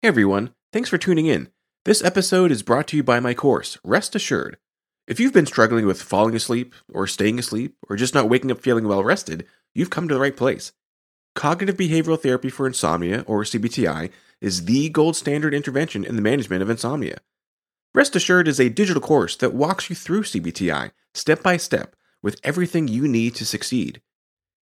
Hey everyone, thanks for tuning in. This episode is brought to you by my course, Rest Assured. If you've been struggling with falling asleep, or staying asleep, or just not waking up feeling well rested, you've come to the right place. Cognitive Behavioral Therapy for Insomnia, or CBTI, is the gold standard intervention in the management of insomnia. Rest Assured is a digital course that walks you through CBTI step by step with everything you need to succeed.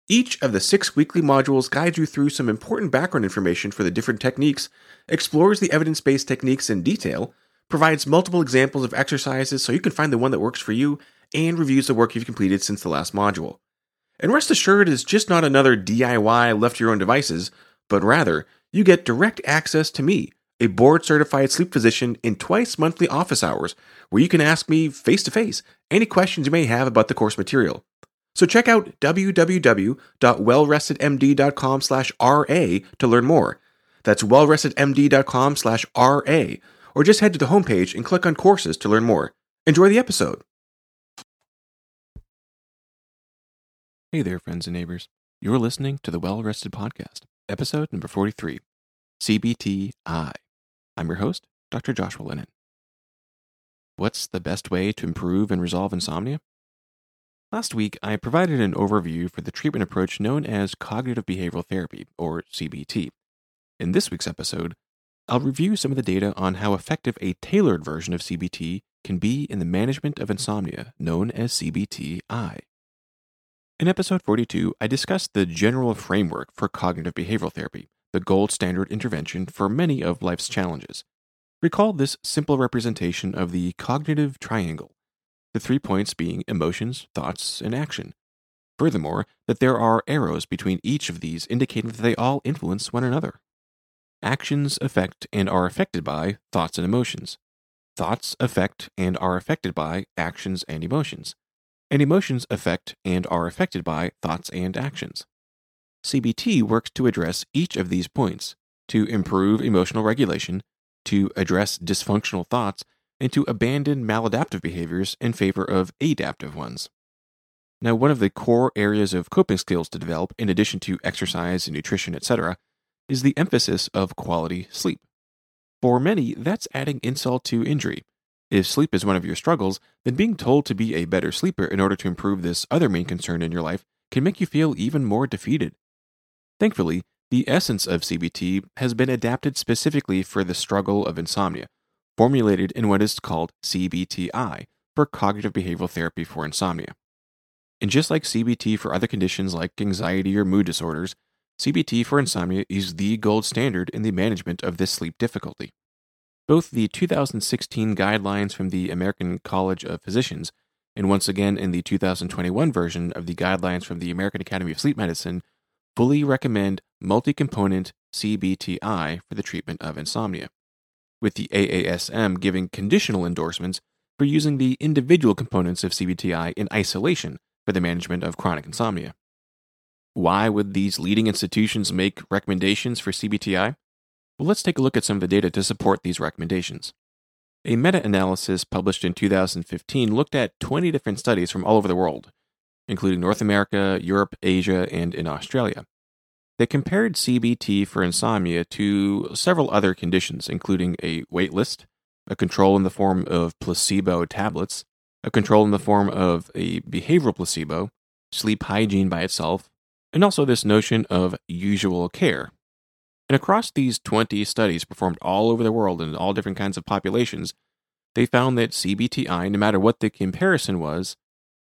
Each of the six weekly modules guides you through some important background information for the different techniques, explores the evidence based techniques in detail, provides multiple examples of exercises so you can find the one that works for you, and reviews the work you've completed since the last module. And rest assured, it's just not another DIY left to your own devices, but rather, you get direct access to me, a board certified sleep physician, in twice monthly office hours, where you can ask me face to face any questions you may have about the course material. So check out www.wellrestedmd.com slash RA to learn more. That's wellrestedmd.com slash RA, or just head to the homepage and click on courses to learn more. Enjoy the episode. Hey there, friends and neighbors. You're listening to the Well Rested Podcast, episode number 43 CBTI. I'm your host, Dr. Joshua Lennon. What's the best way to improve and resolve insomnia? Last week, I provided an overview for the treatment approach known as cognitive behavioral therapy, or CBT. In this week's episode, I'll review some of the data on how effective a tailored version of CBT can be in the management of insomnia, known as CBTI. In episode 42, I discussed the general framework for cognitive behavioral therapy, the gold standard intervention for many of life's challenges. Recall this simple representation of the cognitive triangle, the three points being emotions, thoughts, and action. Furthermore, that there are arrows between each of these indicating that they all influence one another. Actions affect and are affected by thoughts and emotions. Thoughts affect and are affected by actions and emotions. And emotions affect and are affected by thoughts and actions. CBT works to address each of these points, to improve emotional regulation, to address dysfunctional thoughts, and to abandon maladaptive behaviors in favor of adaptive ones. Now, one of the core areas of coping skills to develop, in addition to exercise and nutrition, etc., is the emphasis of quality sleep. For many, that's adding insult to injury. If sleep is one of your struggles, then being told to be a better sleeper in order to improve this other main concern in your life can make you feel even more defeated. Thankfully, the essence of CBT has been adapted specifically for the struggle of insomnia, formulated in what is called CBTI for cognitive behavioral therapy for insomnia. And just like CBT for other conditions like anxiety or mood disorders, CBT for insomnia is the gold standard in the management of this sleep difficulty. Both the 2016 guidelines from the American College of Physicians and once again in the 2021 version of the guidelines from the American Academy of Sleep Medicine fully recommend multi component CBTI for the treatment of insomnia, with the AASM giving conditional endorsements for using the individual components of CBTI in isolation for the management of chronic insomnia. Why would these leading institutions make recommendations for CBTI? Well, let's take a look at some of the data to support these recommendations. A meta analysis published in 2015 looked at 20 different studies from all over the world, including North America, Europe, Asia, and in Australia. They compared CBT for insomnia to several other conditions, including a waitlist, a control in the form of placebo tablets, a control in the form of a behavioral placebo, sleep hygiene by itself, and also this notion of usual care. And across these 20 studies performed all over the world in all different kinds of populations, they found that CBTI, no matter what the comparison was,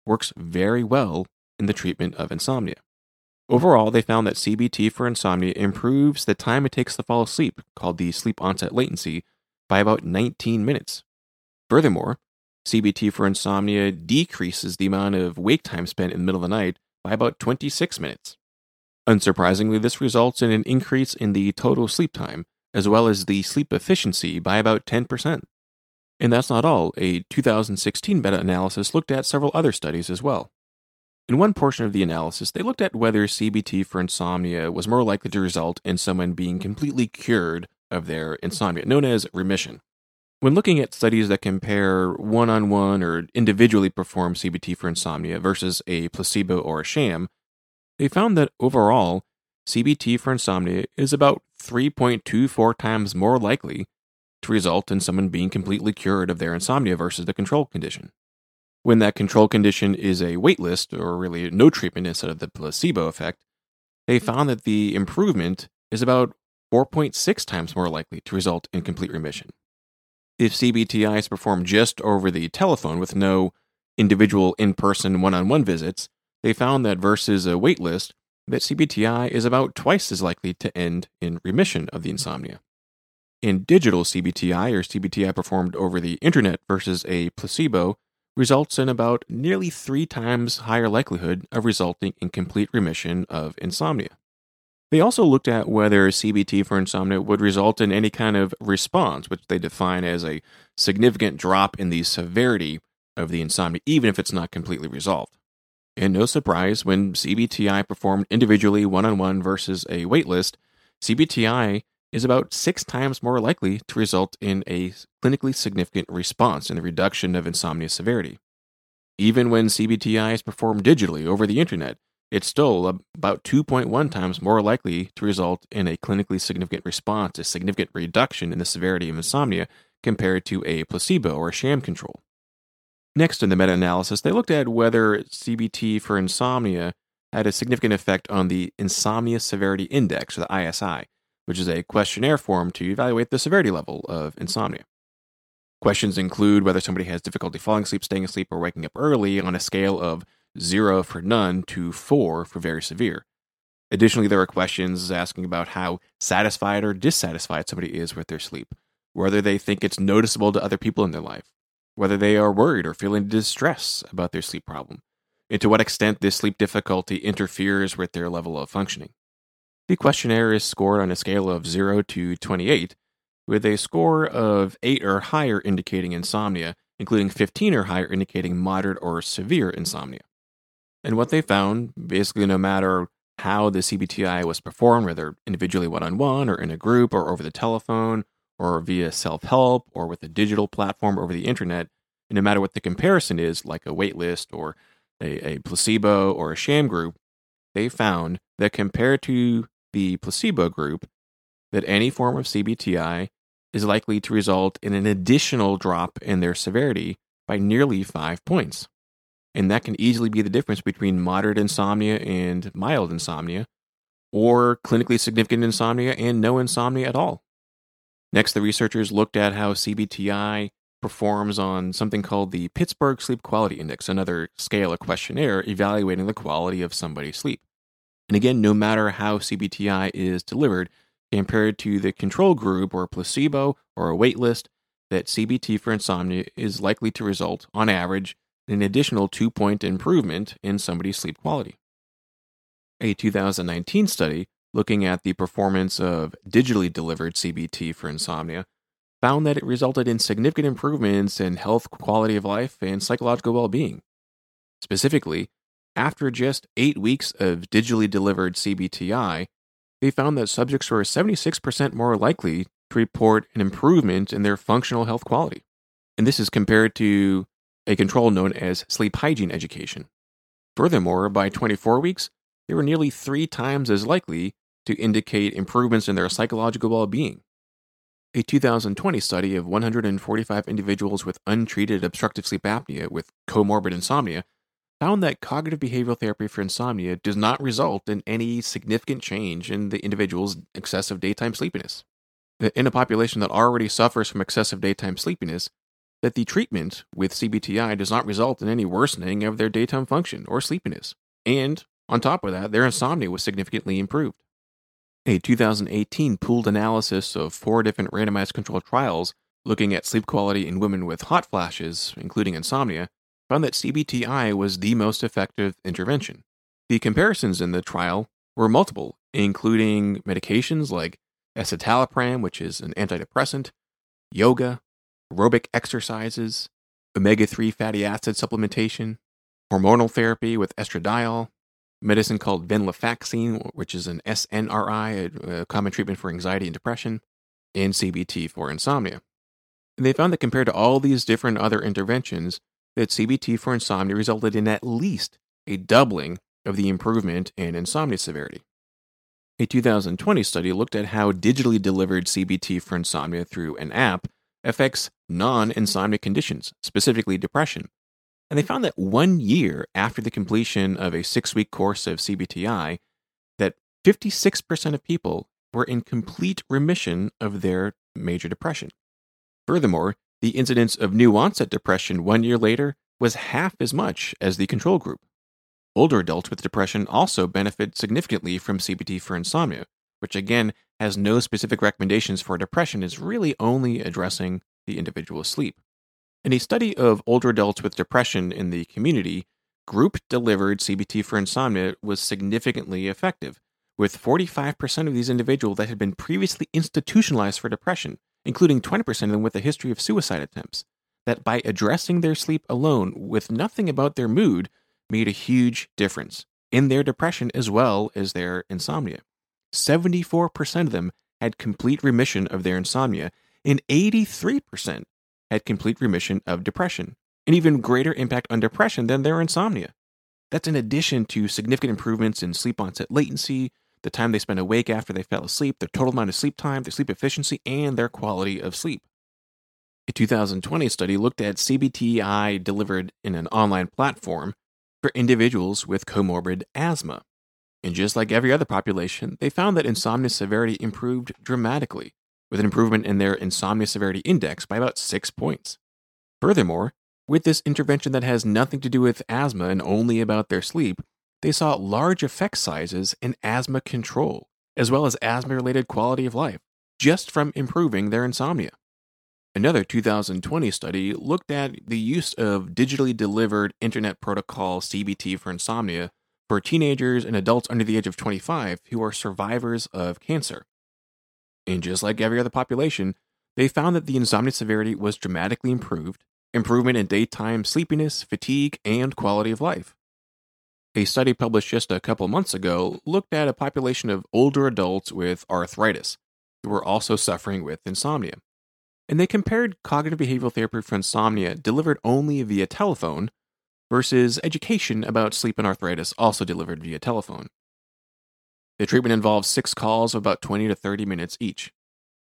works very well in the treatment of insomnia. Overall, they found that CBT for insomnia improves the time it takes to fall asleep, called the sleep onset latency, by about 19 minutes. Furthermore, CBT for insomnia decreases the amount of wake time spent in the middle of the night by about 26 minutes. Unsurprisingly, this results in an increase in the total sleep time, as well as the sleep efficiency by about 10%. And that's not all. A 2016 meta analysis looked at several other studies as well. In one portion of the analysis, they looked at whether CBT for insomnia was more likely to result in someone being completely cured of their insomnia, known as remission. When looking at studies that compare one on one or individually performed CBT for insomnia versus a placebo or a sham, they found that overall, CBT for insomnia is about 3.24 times more likely to result in someone being completely cured of their insomnia versus the control condition. When that control condition is a waitlist, or really no treatment instead of the placebo effect, they mm-hmm. found that the improvement is about 4.6 times more likely to result in complete remission. If CBTI is performed just over the telephone with no individual in person one on one visits, they found that versus a waitlist, that CBTI is about twice as likely to end in remission of the mm-hmm. insomnia. In digital CBTI or CBTI performed over the internet versus a placebo results in about nearly three times higher likelihood of resulting in complete remission of insomnia. They also looked at whether CBT for insomnia would result in any kind of response, which they define as a significant drop in the severity of the insomnia, even if it's not completely resolved. And no surprise, when CBTI performed individually one on one versus a waitlist, CBTI is about six times more likely to result in a clinically significant response in the reduction of insomnia severity. Even when CBTI is performed digitally over the internet, it's still about 2.1 times more likely to result in a clinically significant response, a significant reduction in the severity of insomnia compared to a placebo or sham control. Next, in the meta analysis, they looked at whether CBT for insomnia had a significant effect on the Insomnia Severity Index, or the ISI, which is a questionnaire form to evaluate the severity level of insomnia. Questions include whether somebody has difficulty falling asleep, staying asleep, or waking up early on a scale of 0 for none to 4 for very severe. Additionally, there are questions asking about how satisfied or dissatisfied somebody is with their sleep, whether they think it's noticeable to other people in their life, whether they are worried or feeling distress about their sleep problem, and to what extent this sleep difficulty interferes with their level of functioning. The questionnaire is scored on a scale of 0 to 28, with a score of 8 or higher indicating insomnia, including 15 or higher indicating moderate or severe insomnia. And what they found, basically, no matter how the CBTI was performed, whether individually one on one, or in a group, or over the telephone, or via self help or with a digital platform over the internet, no matter what the comparison is, like a waitlist or a, a placebo or a sham group, they found that compared to the placebo group, that any form of CBTI is likely to result in an additional drop in their severity by nearly five points. And that can easily be the difference between moderate insomnia and mild insomnia, or clinically significant insomnia and no insomnia at all. Next, the researchers looked at how CBTI performs on something called the Pittsburgh Sleep Quality Index, another scale, or questionnaire evaluating the quality of somebody's sleep. And again, no matter how CBTI is delivered, compared to the control group or placebo or a waitlist, that CBT for insomnia is likely to result, on average, in an additional two point improvement in somebody's sleep quality. A 2019 study looking at the performance of digitally delivered CBT for insomnia, found that it resulted in significant improvements in health, quality of life, and psychological well being. Specifically, after just eight weeks of digitally delivered CBTI, they found that subjects were 76% more likely to report an improvement in their functional health quality. And this is compared to a control known as sleep hygiene education. Furthermore, by 24 weeks, they were nearly three times as likely to indicate improvements in their psychological well being. A 2020 study of 145 individuals with untreated obstructive sleep apnea with comorbid insomnia found that cognitive behavioral therapy for insomnia does not result in any significant change in the individual's excessive daytime sleepiness. In a population that already suffers from excessive daytime sleepiness, that the treatment with CBTI does not result in any worsening of their daytime function or sleepiness. And on top of that, their insomnia was significantly improved. A 2018 pooled analysis of four different randomized controlled trials looking at sleep quality in women with hot flashes, including insomnia, found that CBTI was the most effective intervention. The comparisons in the trial were multiple, including medications like escitalopram, which is an antidepressant, yoga, aerobic exercises, omega 3 fatty acid supplementation, hormonal therapy with estradiol, medicine called venlafaxine, which is an SNRI, a, common treatment for anxiety and depression, and CBT for insomnia. And they found that compared to all these different other interventions, that CBT for insomnia resulted in at least a doubling of the improvement in insomnia severity. A 2020 study looked at how digitally delivered CBT for insomnia through an app affects non insomnia conditions, specifically depression. And they found that one year after the completion of a six week course of CBTI, that 56% of people were in complete remission of their major depression. Furthermore, the incidence of new onset depression one year later was half as much as the control group. Older adults with depression also benefit significantly from CBT for insomnia, which again has no specific recommendations for depression, is really only addressing the individual's sleep. In a study of older adults with depression in the community, group delivered CBT for insomnia was significantly effective, with 45% of these individuals that had been previously institutionalized for depression, including 20% of them with a history of suicide attempts, that by addressing their sleep alone with nothing about their mood made a huge difference in their depression as well as their insomnia. 74% of them had complete remission of their insomnia, and 83% had complete remission of depression, an even greater impact on depression than their insomnia. That's in addition to significant improvements in sleep onset latency, the time they spend awake after they fell asleep, their total amount of sleep time, their sleep efficiency, and their quality of sleep. A 2020 study looked at CBTI delivered in an online platform for individuals with comorbid asthma. And just like every other population, they found that insomnia severity improved dramatically, with an improvement in their insomnia severity index by about six points. Furthermore, with this intervention that has nothing to do with asthma and only about their sleep, they saw large effect sizes in asthma control, as well as asthma related quality of life, just from improving their insomnia. Another 2020 study looked at the use of digitally delivered Internet Protocol CBT for insomnia for teenagers and adults under the age of 25 who are survivors of cancer. And just like every other population, they found that the insomnia severity was dramatically improved, improvement in daytime sleepiness, fatigue, and quality of life. A study published just a couple months ago looked at a population of older adults with arthritis who were also suffering with insomnia. And they compared cognitive behavioral therapy for insomnia delivered only via telephone versus education about sleep and arthritis also delivered via telephone. The treatment involved six calls of about 20 to 30 minutes each.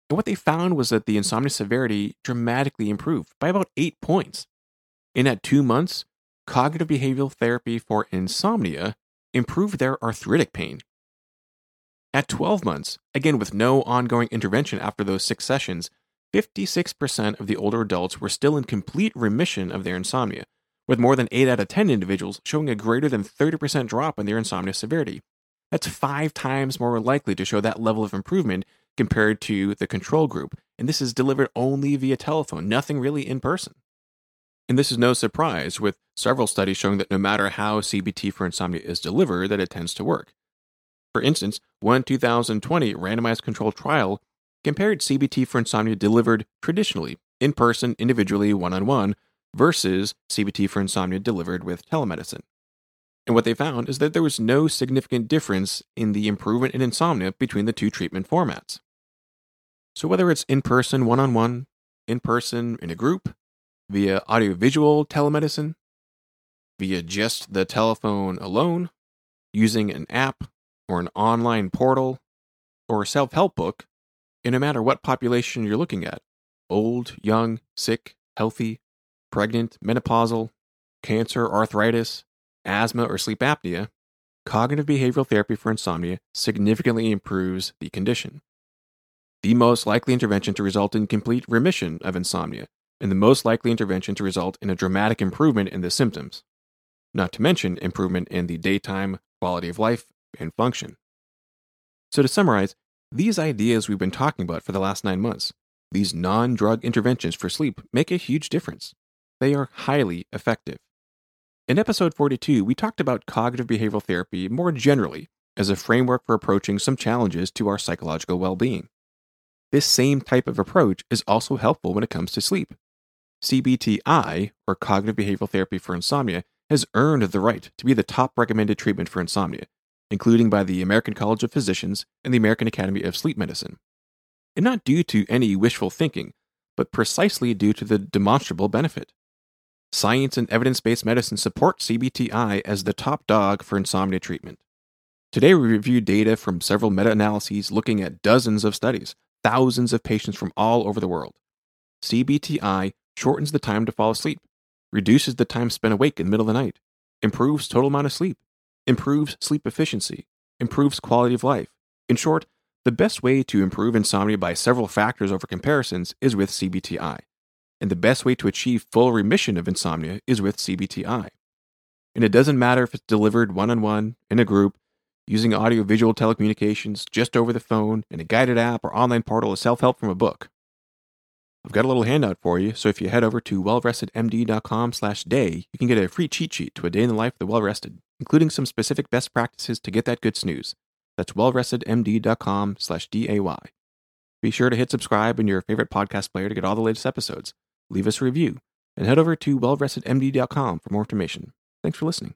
And what they found was that the insomnia severity dramatically improved by about eight points. And at two months, cognitive behavioral therapy for insomnia improved their arthritic pain. At 12 months, again with no ongoing intervention after those six sessions, 56% of the older adults were still in complete remission of their insomnia, with more than 8 out of 10 individuals showing a greater than 30% drop in their insomnia severity. That's five times more likely to show that level of improvement compared to the control group, and this is delivered only via telephone, nothing really in person. And this is no surprise, with several studies showing that no matter how CBT for insomnia is delivered, that it tends to work. For instance, one 2020 randomized controlled trial compared CBT for insomnia delivered traditionally, in person, individually, one on one, versus CBT for insomnia delivered with telemedicine. And what they found is that there was no significant difference in the improvement in insomnia between the two treatment formats. So, whether it's in person, one on one, in person, in a group, via audiovisual telemedicine, via just the telephone alone, using an app or an online portal or a self help book, and no matter what population you're looking at old, young, sick, healthy, pregnant, menopausal, cancer, arthritis, asthma, or sleep apnea, cognitive behavioral therapy for insomnia significantly improves the condition. The most likely intervention to result in complete remission of insomnia and the most likely intervention to result in a dramatic improvement in the symptoms, not to mention improvement in the daytime quality of life and function. So, to summarize, these ideas we've been talking about for the last nine months, these non drug interventions for sleep, make a huge difference. They are highly effective. In episode 42, we talked about cognitive behavioral therapy more generally as a framework for approaching some challenges to our psychological well being. This same type of approach is also helpful when it comes to sleep. CBTI, or Cognitive Behavioral Therapy for Insomnia, has earned the right to be the top recommended treatment for insomnia, including by the American College of Physicians and the American Academy of Sleep Medicine. And not due to any wishful thinking, but precisely due to the demonstrable benefit. Science and evidence based medicine support CBTI as the top dog for insomnia treatment. Today, we review data from several meta analyses looking at dozens of studies, thousands of patients from all over the world. CBTI shortens the time to fall asleep, reduces the time spent awake in the middle of the night, improves total amount of sleep, improves sleep efficiency, improves quality of life. In short, the best way to improve insomnia by several factors over comparisons is with CBTI, and the best way to achieve full remission of insomnia is with CBTI. And it doesn't matter if it's delivered one on one, in a group, using audio visual telecommunications, just over the phone, in a guided app or online portal of self help from a book. I've got a little handout for you, so if you head over to wellrestedmd.com slash day, you can get a free cheat sheet to a day in the life of the well-rested, including some specific best practices to get that good snooze. That's wellrestedmd.com slash day. Be sure to hit subscribe in your favorite podcast player to get all the latest episodes. Leave us a review, and head over to wellrestedmd.com for more information. Thanks for listening.